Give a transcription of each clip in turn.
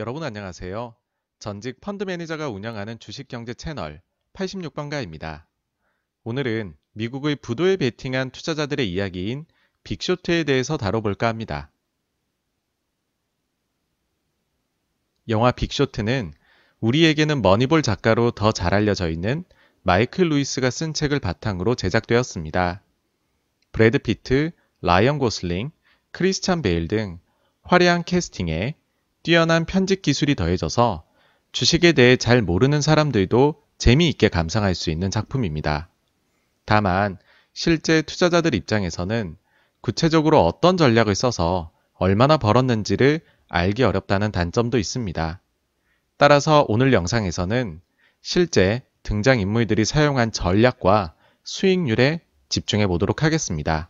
여러분 안녕하세요. 전직 펀드 매니저가 운영하는 주식경제 채널 86번가입니다. 오늘은 미국의 부도에 베팅한 투자자들의 이야기인 빅쇼트에 대해서 다뤄볼까 합니다. 영화 빅쇼트는 우리에게는 머니볼 작가로 더 잘 알려져 있는 마이클 루이스가 쓴 책을 바탕으로 제작되었습니다. 브래드 피트, 라이언 고슬링, 크리스찬 베일 등 화려한 캐스팅에 뛰어난 편집 기술이 더해져서 주식에 대해 잘 모르는 사람들도 재미있게 감상할 수 있는 작품입니다. 다만 실제 투자자들 입장에서는 구체적으로 어떤 전략을 써서 얼마나 벌었는지를 알기 어렵다는 단점도 있습니다. 따라서 오늘 영상에서는 실제 등장인물들이 사용한 전략과 수익률에 집중해 보도록 하겠습니다.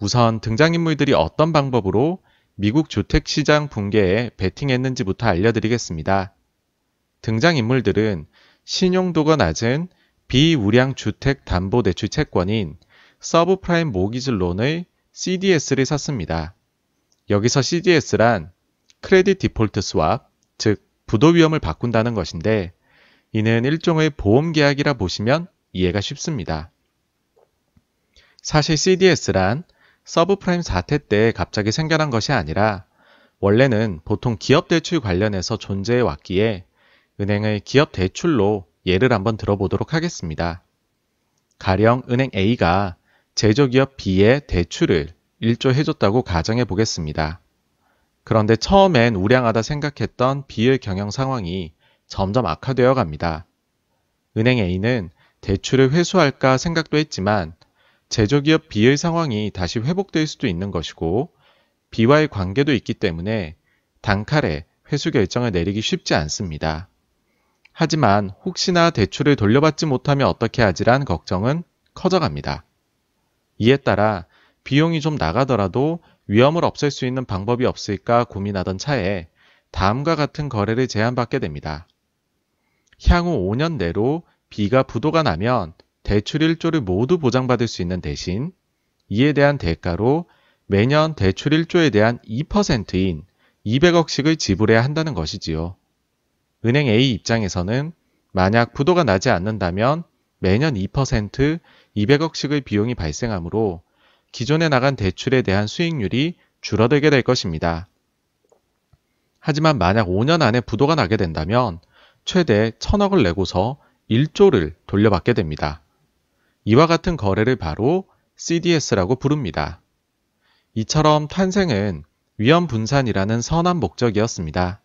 우선 등장인물들이 어떤 방법으로 미국 주택시장 붕괴에 베팅했는지부터 알려드리겠습니다. 등장인물들은 신용도가 낮은 비우량 주택 담보 대출 채권인 서브프라임 모기지 론의 CDS를 샀습니다. 여기서 CDS란 credit default swap, 즉 부도 위험을 바꾼다는 것인데 이는 일종의 보험 계약이라 보시면 이해가 쉽습니다. 사실 CDS란 서브프라임 사태 때 갑자기 생겨난 것이 아니라 원래는 보통 기업 대출 관련해서 존재해 왔기에 은행의 기업 대출로 예를 한번 들어보도록 하겠습니다. 가령 은행 A가 제조기업 B에 대출을 1조 해줬다고 가정해 보겠습니다. 그런데 처음엔 우량하다 생각했던 B의 경영 상황이 점점 악화되어 갑니다. 은행 A는 대출을 회수할까 생각도 했지만 제조기업 B의 상황이 다시 회복될 수도 있는 것이고 B와의 관계도 있기 때문에 단칼에 회수 결정을 내리기 쉽지 않습니다. 하지만 혹시나 대출을 돌려받지 못하면 어떻게 하지란 걱정은 커져갑니다. 이에 따라 비용이 좀 나가더라도 위험을 없앨 수 있는 방법이 없을까 고민하던 차에 다음과 같은 거래를 제안받게 됩니다. 향후 5년 내로 B가 부도가 나면 대출 1조를 모두 보장받을 수 있는 대신 이에 대한 대가로 매년 대출 1조에 대한 2%인 200억씩을 지불해야 한다는 것이지요. 은행 A 입장에서는 만약 부도가 나지 않는다면 매년 2% 200억씩의 비용이 발생하므로 기존에 나간 대출에 대한 수익률이 줄어들게 될 것입니다. 하지만 만약 5년 안에 부도가 나게 된다면 최대 1000억을 내고서 1조를 돌려받게 됩니다. 이와 같은 거래를 바로 CDS라고 부릅니다. 이처럼 탄생은 위험 분산이라는 선한 목적이었습니다.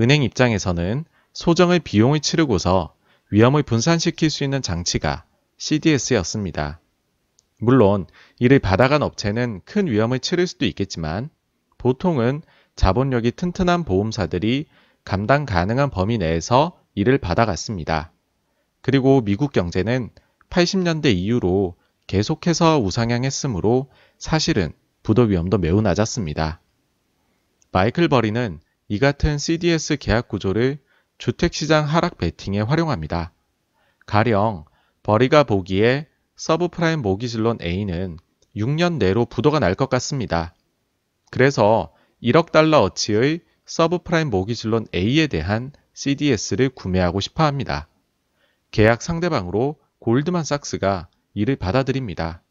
은행 입장에서는 소정의 비용을 치르고서 위험을 분산시킬 수 있는 장치가 CDS였습니다. 물론 이를 받아간 업체는 큰 위험을 치를 수도 있겠지만 보통은 자본력이 튼튼한 보험사들이 감당 가능한 범위 내에서 이를 받아갔습니다. 그리고 미국 경제는 80년대 이후로 계속해서 우상향했으므로 사실은 부도 위험도 매우 낮았습니다. 마이클 버리는 이 같은 CDS 계약 구조를 주택시장 하락 베팅에 활용합니다. 가령 버리가 보기에 서브프라임 모기지론 A는 6년 내로 부도가 날 것 같습니다. 그래서 1억 달러 어치의 서브프라임 모기지론 A에 대한 CDS를 구매하고 싶어 합니다. 계약 상대방으로 골드만삭스가 이를 받아들입니다.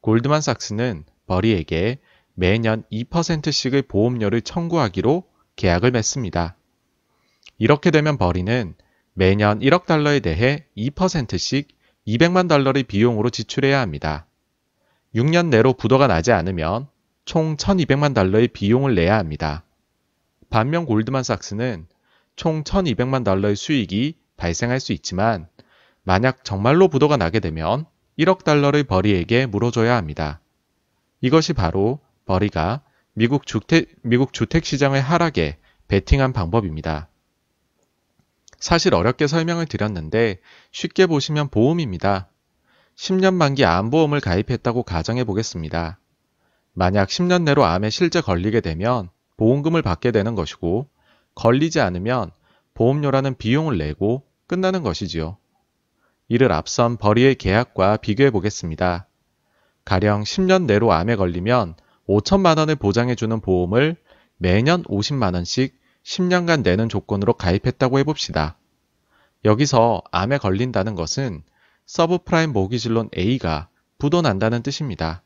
골드만삭스는 버리에게 매년 2%씩의 보험료를 청구하기로 계약을 맺습니다. 이렇게 되면 버리는 매년 1억 달러에 대해 2%씩 200만 달러를 비용으로 지출해야 합니다. 6년 내로 부도가 나지 않으면 총 1200만 달러의 비용을 내야 합니다. 반면 골드만삭스는 총 1200만 달러의 수익이 발생할 수 있지만 만약 정말로 부도가 나게 되면 1억 달러를 버리에게 물어줘야 합니다. 이것이 바로 버리가 미국 주택, 미국 주택 시장의 하락에 베팅한 방법입니다. 사실 어렵게 설명을 드렸는데 쉽게 보시면 보험입니다. 10년 만기 암보험을 가입했다고 가정해 보겠습니다. 만약 10년 내로 암에 실제 걸리게 되면 보험금을 받게 되는 것이고 걸리지 않으면 보험료라는 비용을 내고 끝나는 것이지요. 이를 앞선 벌이의 계약과 비교해 보겠습니다. 가령 10년 내로 암에 걸리면 5천만 원을 보장해 주는 보험을 매년 50만 원씩 10년간 내는 조건으로 가입했다고 해봅시다. 여기서 암에 걸린다는 것은 서브프라임 모기지론 A가 부도난다는 뜻입니다.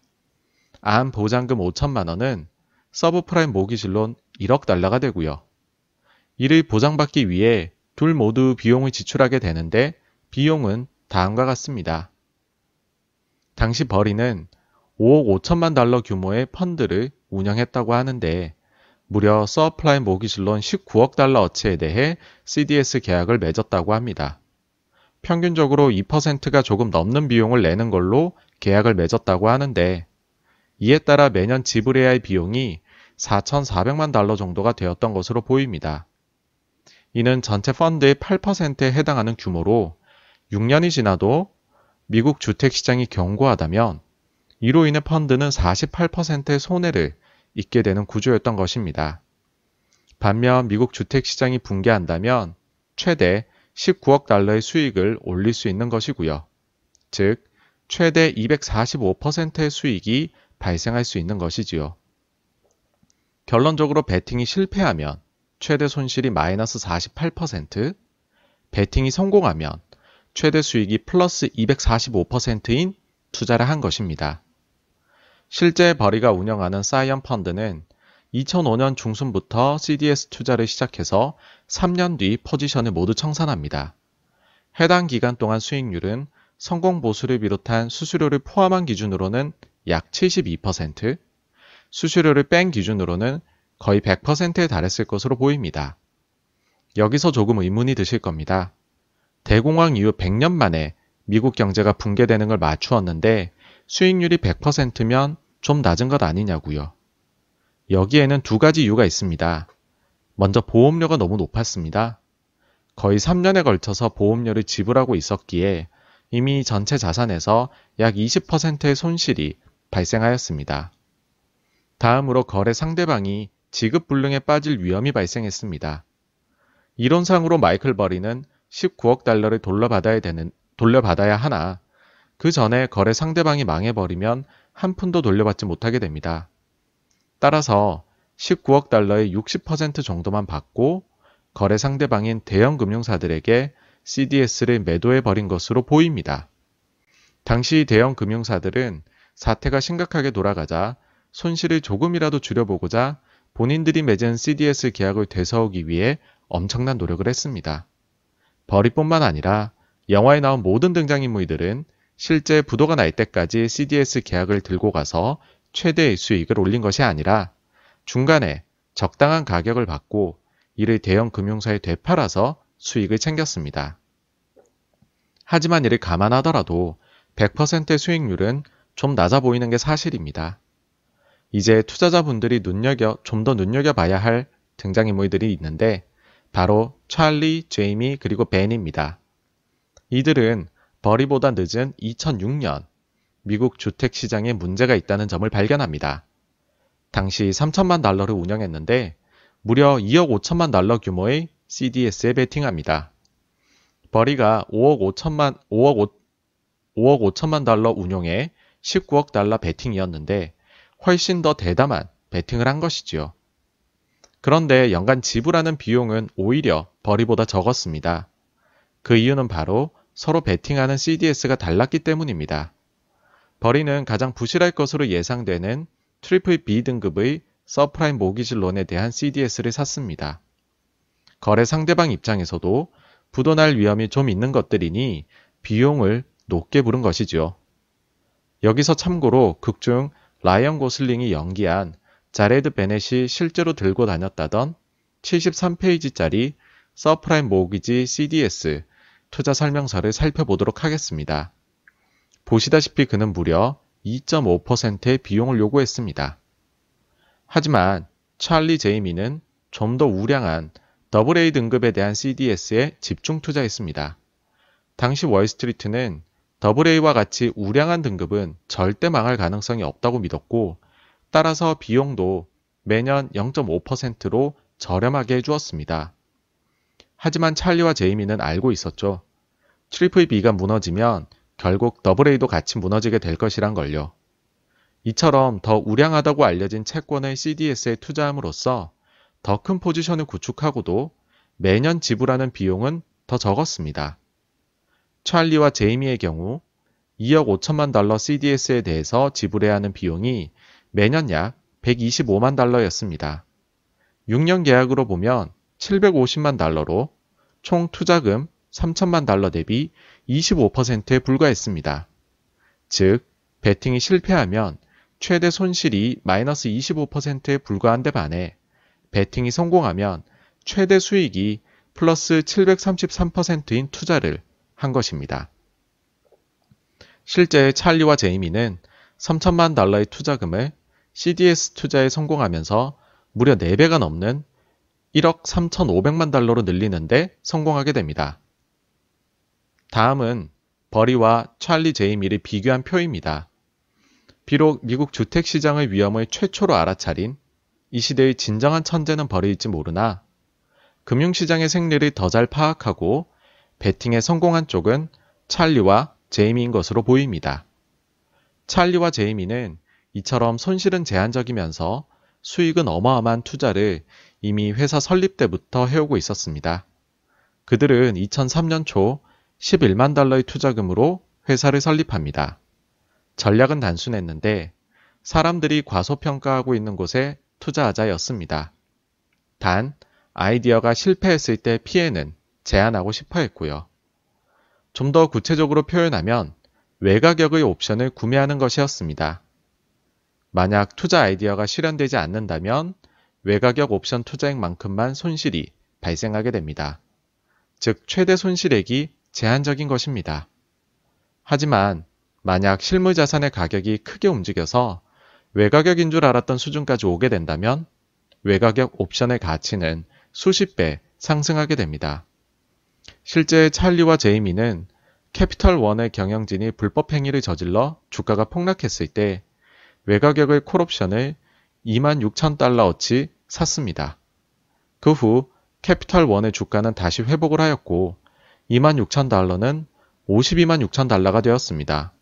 암 보장금 5천만 원은 서브프라임 모기지론 1억 달러가 되고요. 이를 보장받기 위해 둘 모두 비용을 지출하게 되는데 비용은 다음과 같습니다. 당시 버리는 5억 5천만 달러 규모의 펀드를 운영했다고 하는데 무려 서브프라임 모기지론 19억 달러 어치에 대해 CDS 계약을 맺었다고 합니다. 평균적으로 2%가 조금 넘는 비용을 내는 걸로 계약을 맺었다고 하는데 이에 따라 매년 지불해야 할 비용이 4,400만 달러 정도가 되었던 것으로 보입니다. 이는 전체 펀드의 8%에 해당하는 규모로 6년이 지나도 미국 주택시장이 견고하다면 이로 인해 펀드는 48%의 손해를 입게 되는 구조였던 것입니다. 반면 미국 주택시장이 붕괴한다면 최대 19억 달러의 수익을 올릴 수 있는 것이고요. 즉, 최대 245%의 수익이 발생할 수 있는 것이지요. 결론적으로 베팅이 실패하면 최대 손실이 마이너스 48%, 베팅이 성공하면 최대 수익이 플러스 245%인 투자를 한 것입니다. 실제 버리가 운영하는 사이언 펀드는 2005년 중순부터 CDS 투자를 시작해서 3년 뒤 포지션을 모두 청산합니다. 해당 기간 동안 수익률은 성공 보수를 비롯한 수수료를 포함한 기준으로는 약 72%, 수수료를 뺀 기준으로는 거의 100%에 달했을 것으로 보입니다. 여기서 조금 의문이 드실 겁니다. 대공황 이후 100년 만에 미국 경제가 붕괴되는 걸 맞추었는데 수익률이 100%면 좀 낮은 것 아니냐고요. 여기에는 두 가지 이유가 있습니다. 먼저 보험료가 너무 높았습니다. 거의 3년에 걸쳐서 보험료를 지불하고 있었기에 이미 전체 자산에서 약 20%의 손실이 발생하였습니다. 다음으로 거래 상대방이 지급 불능에 빠질 위험이 발생했습니다. 이론상으로 마이클 버리는 19억 달러를 돌려받아야 되는, 돌려받아야 하나 그 전에 거래 상대방이 망해버리면 한 푼도 돌려받지 못하게 됩니다. 따라서 19억 달러의 60% 정도만 받고 거래 상대방인 대형 금융사들에게 CDS를 매도해 버린 것으로 보입니다. 당시 대형 금융사들은 사태가 심각하게 돌아가자 손실을 조금이라도 줄여보고자 본인들이 맺은 CDS 계약을 되서오기 위해 엄청난 노력을 했습니다. 버리뿐만 아니라 영화에 나온 모든 등장인물들은 실제 부도가 날 때까지 CDS 계약을 들고 가서 최대의 수익을 올린 것이 아니라 중간에 적당한 가격을 받고 이를 대형 금융사에 되팔아서 수익을 챙겼습니다. 하지만 이를 감안하더라도 100%의 수익률은 좀 낮아 보이는 게 사실입니다. 이제 투자자분들이 눈여겨, 좀 더 눈여겨봐야 할 등장인물들이 있는데 바로 찰리, 제이미, 그리고 벤입니다. 이들은 버리보다 늦은 2006년 미국 주택 시장에 문제가 있다는 점을 발견합니다. 당시 3천만 달러를 운영했는데 무려 2억 5천만 달러 규모의 CDS에 베팅합니다. 버리가 5억 5천만 5억 5, 5억 5천만 달러 운용에 19억 달러 베팅이었는데 훨씬 더 대담한 베팅을 한 것이지요. 그런데 연간 지불하는 비용은 오히려 버리보다 적었습니다. 그 이유는 바로 서로 베팅하는 CDS가 달랐기 때문입니다. 버리는 가장 부실할 것으로 예상되는 triple B 등급의 서브프라임 모기지론에 대한 CDS를 샀습니다. 거래 상대방 입장에서도 부도날 위험이 좀 있는 것들이니 비용을 높게 부른 것이죠. 여기서 참고로 극중 라이언 고슬링이 연기한 자레드 베넷이 실제로 들고 다녔다던 73페이지짜리 서브프라임 모기지 CDS 투자 설명서를 살펴보도록 하겠습니다. 보시다시피 그는 무려 2.5%의 비용을 요구했습니다. 하지만 찰리 제이미는 좀 더 우량한 AA 등급에 대한 CDS에 집중 투자했습니다. 당시 월스트리트는 AA와 같이 우량한 등급은 절대 망할 가능성이 없다고 믿었고 따라서 비용도 매년 0.5%로 저렴하게 해주었습니다. 하지만 찰리와 제이미는 알고 있었죠. triple B가 무너지면 결국 double A도 같이 무너지게 될 것이란 걸요. 이처럼 더 우량하다고 알려진 채권을 CDS에 투자함으로써 더 큰 포지션을 구축하고도 매년 지불하는 비용은 더 적었습니다. 찰리와 제이미의 경우 2억 5천만 달러 CDS에 대해서 지불해야 하는 비용이 매년 약 125만 달러였습니다. 6년 계약으로 보면 750만 달러로 총 투자금 3천만 달러 대비 25%에 불과했습니다. 즉, 베팅이 실패하면 최대 손실이 마이너스 25%에 불과한 데 반해 베팅이 성공하면 최대 수익이 플러스 733%인 투자를 한 것입니다. 실제 찰리와 제이미는 3천만 달러의 투자금을 CDS 투자에 성공하면서 무려 4배가 넘는 1억 3,500만 달러로 늘리는데 성공하게 됩니다. 다음은 버리와 찰리 제이미를 비교한 표입니다. 비록 미국 주택 시장의 위험을 최초로 알아차린 이 시대의 진정한 천재는 버리일지 모르나 금융시장의 생리를 더 잘 파악하고 베팅에 성공한 쪽은 찰리와 제이미인 것으로 보입니다. 찰리와 제이미는 이처럼 손실은 제한적이면서 수익은 어마어마한 투자를 이미 회사 설립 때부터 해오고 있었습니다. 그들은 2003년 초 11만 달러의 투자금으로 회사를 설립합니다. 전략은 단순했는데 사람들이 과소평가하고 있는 곳에 투자하자였습니다. 단, 아이디어가 실패했을 때 피해는 제한하고 싶어 했고요. 좀 더 구체적으로 표현하면 외가격의 옵션을 구매하는 것이었습니다. 만약 투자 아이디어가 실현되지 않는다면 외가격 옵션 투자액만큼만 손실이 발생하게 됩니다. 즉, 최대 손실액이 제한적인 것입니다. 하지만 만약 실물 자산의 가격이 크게 움직여서 외가격인 줄 알았던 수준까지 오게 된다면 외가격 옵션의 가치는 수십 배 상승하게 됩니다. 실제 찰리와 제이미는 캐피털 원의 경영진이 불법 행위를 저질러 주가가 폭락했을 때 외가격의 콜옵션을 2만 6천 달러어치 샀습니다. 그 후 캐피털 원의 주가는 다시 회복을 하였고 2만 6천 달러는 52만 6천 달러가 되었습니다.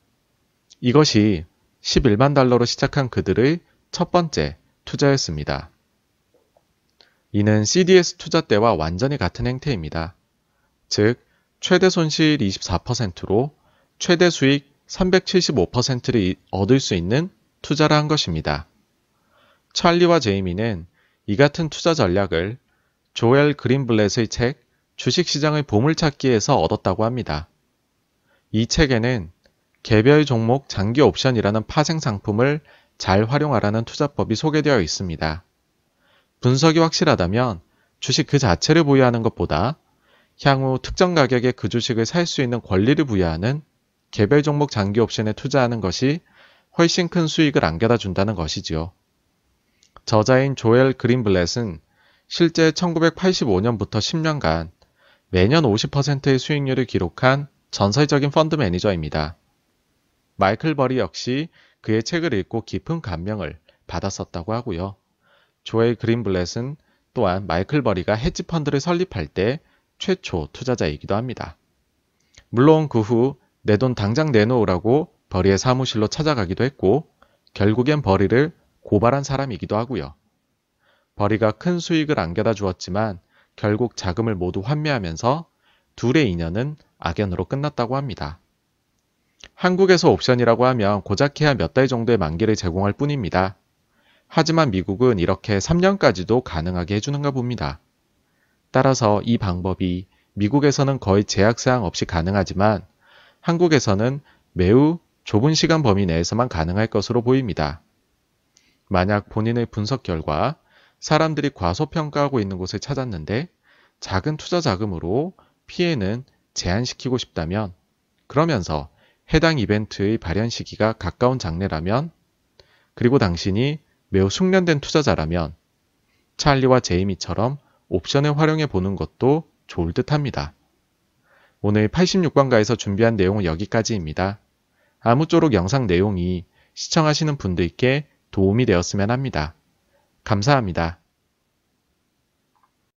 이것이 11만 달러로 시작한 그들의 첫 번째 투자였습니다. 이는 CDS 투자 때와 완전히 같은 행태입니다. 즉, 최대 손실 24%로 최대 수익 375%를 얻을 수 있는 투자를 한 것입니다. 찰리와 제이미는 이 같은 투자 전략을 조엘 그린블렛의 책 주식시장의 보물찾기에서 얻었다고 합니다. 이 책에는 개별 종목 장기 옵션이라는 파생 상품을 잘 활용하라는 투자법이 소개되어 있습니다. 분석이 확실하다면 주식 그 자체를 보유하는 것보다 향후 특정 가격에 그 주식을 살 수 있는 권리를 부여하는 개별 종목 장기 옵션에 투자하는 것이 훨씬 큰 수익을 안겨다 준다는 것이지요. 저자인 조엘 그린블렛은 실제 1985년부터 10년간 매년 50%의 수익률을 기록한 전설적인 펀드 매니저입니다. 마이클 버리 역시 그의 책을 읽고 깊은 감명을 받았었다고 하고요. 조엘 그린블렛은 또한 마이클 버리가 헤지 펀드를 설립할 때 최초 투자자이기도 합니다. 물론 그 후 내 돈 당장 내놓으라고 버리의 사무실로 찾아가기도 했고 결국엔 버리를 고발한 사람이기도 하고요. 버리가 큰 수익을 안겨다 주었지만 결국 자금을 모두 환매하면서 둘의 인연은 악연으로 끝났다고 합니다. 한국에서 옵션이라고 하면 고작 해야 몇 달 정도의 만기를 제공할 뿐입니다. 하지만 미국은 이렇게 3년까지도 가능하게 해주는가 봅니다. 따라서 이 방법이 미국에서는 거의 제약사항 없이 가능하지만 한국에서는 매우 좁은 시간 범위 내에서만 가능할 것으로 보입니다. 만약 본인의 분석 결과 사람들이 과소평가하고 있는 곳을 찾았는데 작은 투자 자금으로 피해는 제한시키고 싶다면 그러면서 해당 이벤트의 발현 시기가 가까운 장래라면 그리고 당신이 매우 숙련된 투자자라면 찰리와 제이미처럼 옵션을 활용해 보는 것도 좋을 듯 합니다. 오늘 86번가에서 준비한 내용은 여기까지입니다. 아무쪼록 영상 내용이 시청하시는 분들께 도움이 되었으면 합니다. 감사합니다.